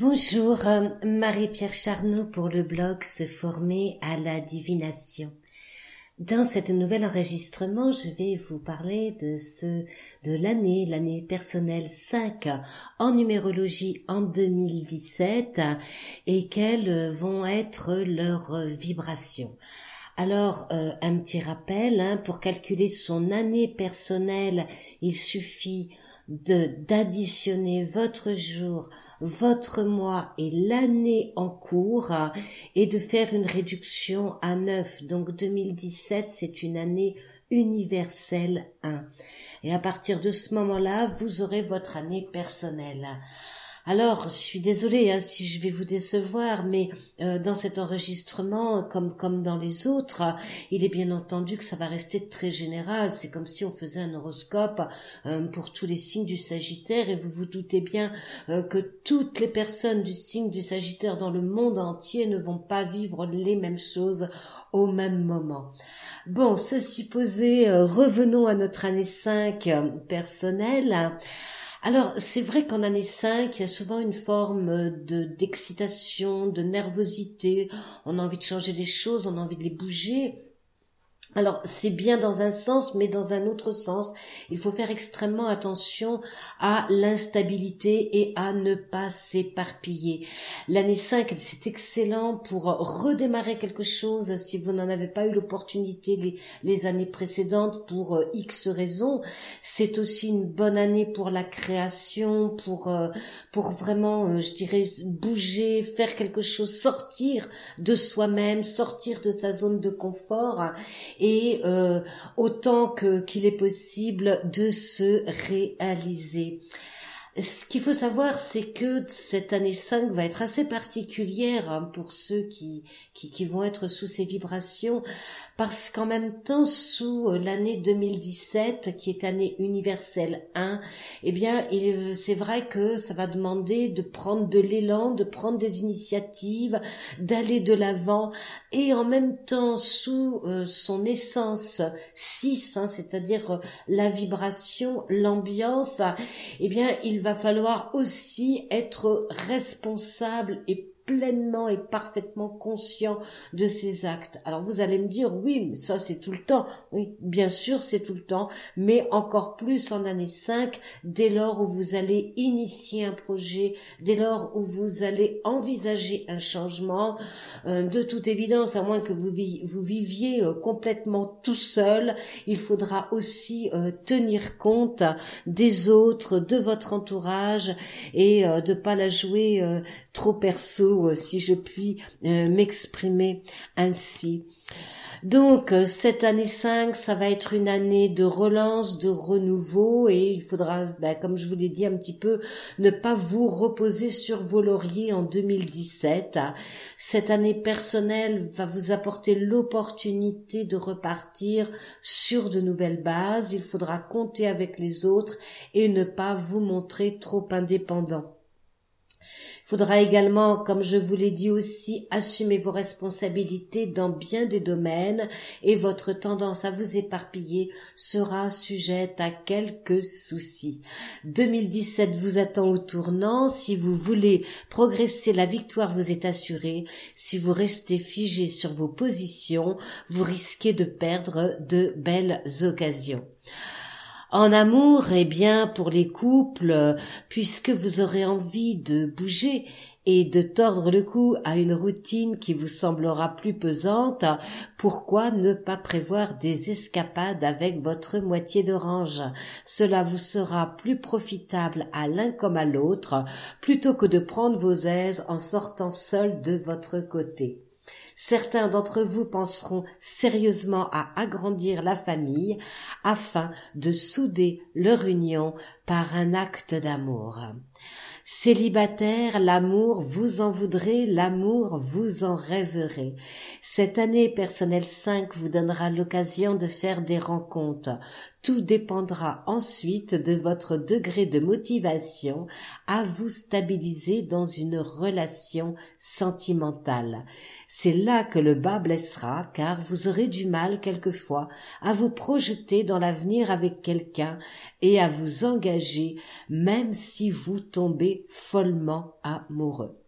Bonjour, euh, Marie-Pierre Charnoux pour le blog Se former à la divination. Dans cet nouvel enregistrement, je vais vous parler de ce, de l'année, l'année personnelle 5 en numérologie en 2017 et quelles vont être leurs vibrations. Alors, euh, un petit rappel, hein, pour calculer son année personnelle, il suffit de d'additionner votre jour, votre mois et l'année en cours et de faire une réduction à 9. Donc 2017, c'est une année universelle 1. Et à partir de ce moment-là, vous aurez votre année personnelle. Alors, je suis désolée hein, si je vais vous décevoir, mais euh, dans cet enregistrement, comme comme dans les autres, il est bien entendu que ça va rester très général. C'est comme si on faisait un horoscope euh, pour tous les signes du Sagittaire, et vous vous doutez bien euh, que toutes les personnes du signe du Sagittaire dans le monde entier ne vont pas vivre les mêmes choses au même moment. Bon, ceci posé, revenons à notre année 5 personnelle. Alors, c'est vrai qu'en année 5, il y a souvent une forme de d'excitation, de nervosité. On a envie de changer les choses, on a envie de les bouger. Alors c'est bien dans un sens, mais dans un autre sens, il faut faire extrêmement attention à l'instabilité et à ne pas s'éparpiller. L'année 5, c'est excellent pour redémarrer quelque chose si vous n'en avez pas eu l'opportunité les, années précédentes pour euh, X raisons. C'est aussi une bonne année pour la création, pour, euh, pour vraiment, euh, je dirais, bouger, faire quelque chose, sortir de soi-même, sortir de sa zone de confort euh, autant qu'il est possible de se réaliser. Ce qu'il faut savoir, c'est que cette année 5 va être assez particulière hein, pour ceux qui, qui, qui, vont être sous ces vibrations, parce qu'en même temps, sous euh, l'année 2017, qui est année universelle 1, eh bien, c'est vrai que ça va demander de prendre de l'élan, de prendre des initiatives, d'aller de l'avant, et en même temps, sous euh, son essence 6, hein, c'est-à-dire euh, la vibration, l'ambiance, eh bien, il va va falloir aussi être responsable et pleinement et parfaitement conscient de ses actes. Alors vous allez me dire, oui, mais ça c'est tout le temps. Oui, bien sûr, c'est tout le temps, mais encore plus en année 5, dès lors où vous allez initier un projet, dès lors où vous allez envisager un changement, euh, de toute évidence, à moins que vous, viviez euh, complètement tout seul, il faudra aussi euh, tenir compte des autres, de votre entourage et de pas la jouer trop perso euh, si je puis euh, m'exprimer ainsi. Donc euh, cette année 5, ça va être une année de relance, de renouveau et il faudra, ben, comme je vous l'ai dit un petit peu, ne pas vous reposer sur vos lauriers en 2017. Cette année personnelle va vous apporter l'opportunité de repartir sur de nouvelles bases. Il faudra compter avec les autres et ne pas vous montrer trop indépendant faudra également, comme je vous l'ai dit aussi, assumer vos responsabilités dans bien des domaines et votre tendance à vous éparpiller sera sujette à quelques soucis. 2017 vous attend au tournant. Si vous voulez progresser, la victoire vous est assurée. Si vous restez figé sur vos positions, vous risquez de perdre de belles occasions. En amour, eh bien, pour les couples, puisque vous aurez envie de bouger et de tordre le cou à une routine qui vous semblera plus pesante, pourquoi ne pas prévoir des escapades avec votre moitié d'orange? Cela vous sera plus profitable à l'un comme à l'autre, plutôt que de prendre vos aises en sortant seul de votre côté. Certains d'entre vous penseront sérieusement à agrandir la famille afin de souder leur union par un acte d'amour. Célibataire, l'amour, vous en voudrez, l'amour, vous en rêverez. Cette année personnelle 5 vous donnera l'occasion de faire des rencontres. Tout dépendra ensuite de votre degré de motivation à vous stabiliser dans une relation sentimentale. C'est là que le bas blessera car vous aurez du mal quelquefois à vous projeter dans l'avenir avec quelqu'un et à vous engager même si vous tombez follement amoureux.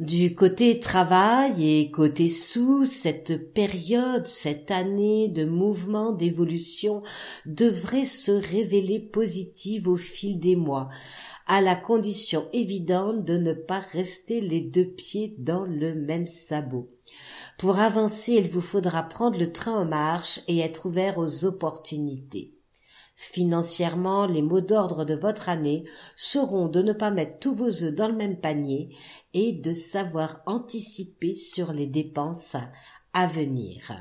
Du côté travail et côté sous, cette période, cette année de mouvement, d'évolution devrait se révéler positive au fil des mois, à la condition évidente de ne pas rester les deux pieds dans le même sabot. Pour avancer, il vous faudra prendre le train en marche et être ouvert aux opportunités. Financièrement, les mots d'ordre de votre année seront de ne pas mettre tous vos œufs dans le même panier et de savoir anticiper sur les dépenses à venir.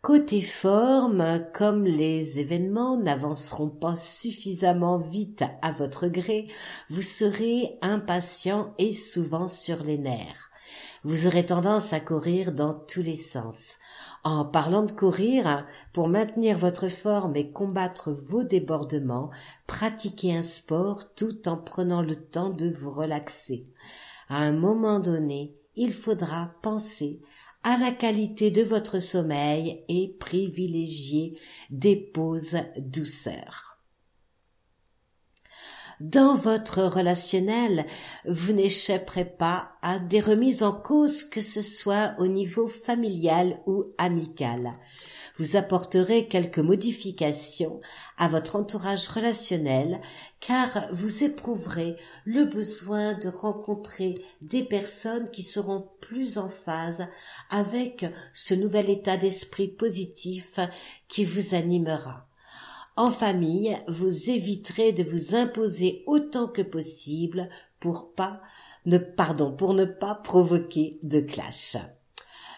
Côté forme, comme les événements n'avanceront pas suffisamment vite à votre gré, vous serez impatient et souvent sur les nerfs. Vous aurez tendance à courir dans tous les sens. En parlant de courir, pour maintenir votre forme et combattre vos débordements, pratiquez un sport tout en prenant le temps de vous relaxer. À un moment donné, il faudra penser à la qualité de votre sommeil et privilégier des pauses douceurs. Dans votre relationnel, vous n'échapperez pas à des remises en cause que ce soit au niveau familial ou amical. Vous apporterez quelques modifications à votre entourage relationnel car vous éprouverez le besoin de rencontrer des personnes qui seront plus en phase avec ce nouvel état d'esprit positif qui vous animera. En famille, vous éviterez de vous imposer autant que possible pour pas pardon pour ne pas provoquer de clash.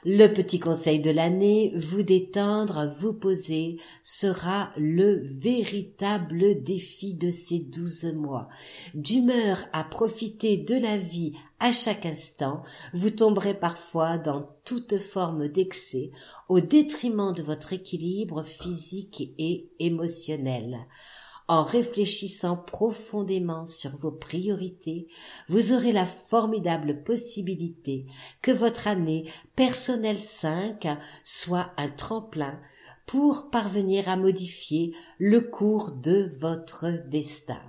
Le petit conseil de l'année, vous détendre, vous poser, sera le véritable défi de ces douze mois. D'humeur à profiter de la vie à chaque instant, vous tomberez parfois dans toute forme d'excès au détriment de votre équilibre physique et émotionnel. En réfléchissant profondément sur vos priorités, vous aurez la formidable possibilité que votre année personnelle 5 soit un tremplin pour parvenir à modifier le cours de votre destin.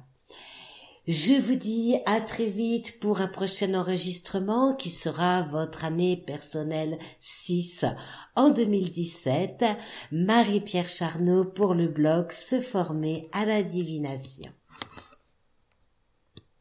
Je vous dis à très vite pour un prochain enregistrement qui sera votre année personnelle 6 en 2017. Marie-Pierre Charnot pour le blog Se former à la divination.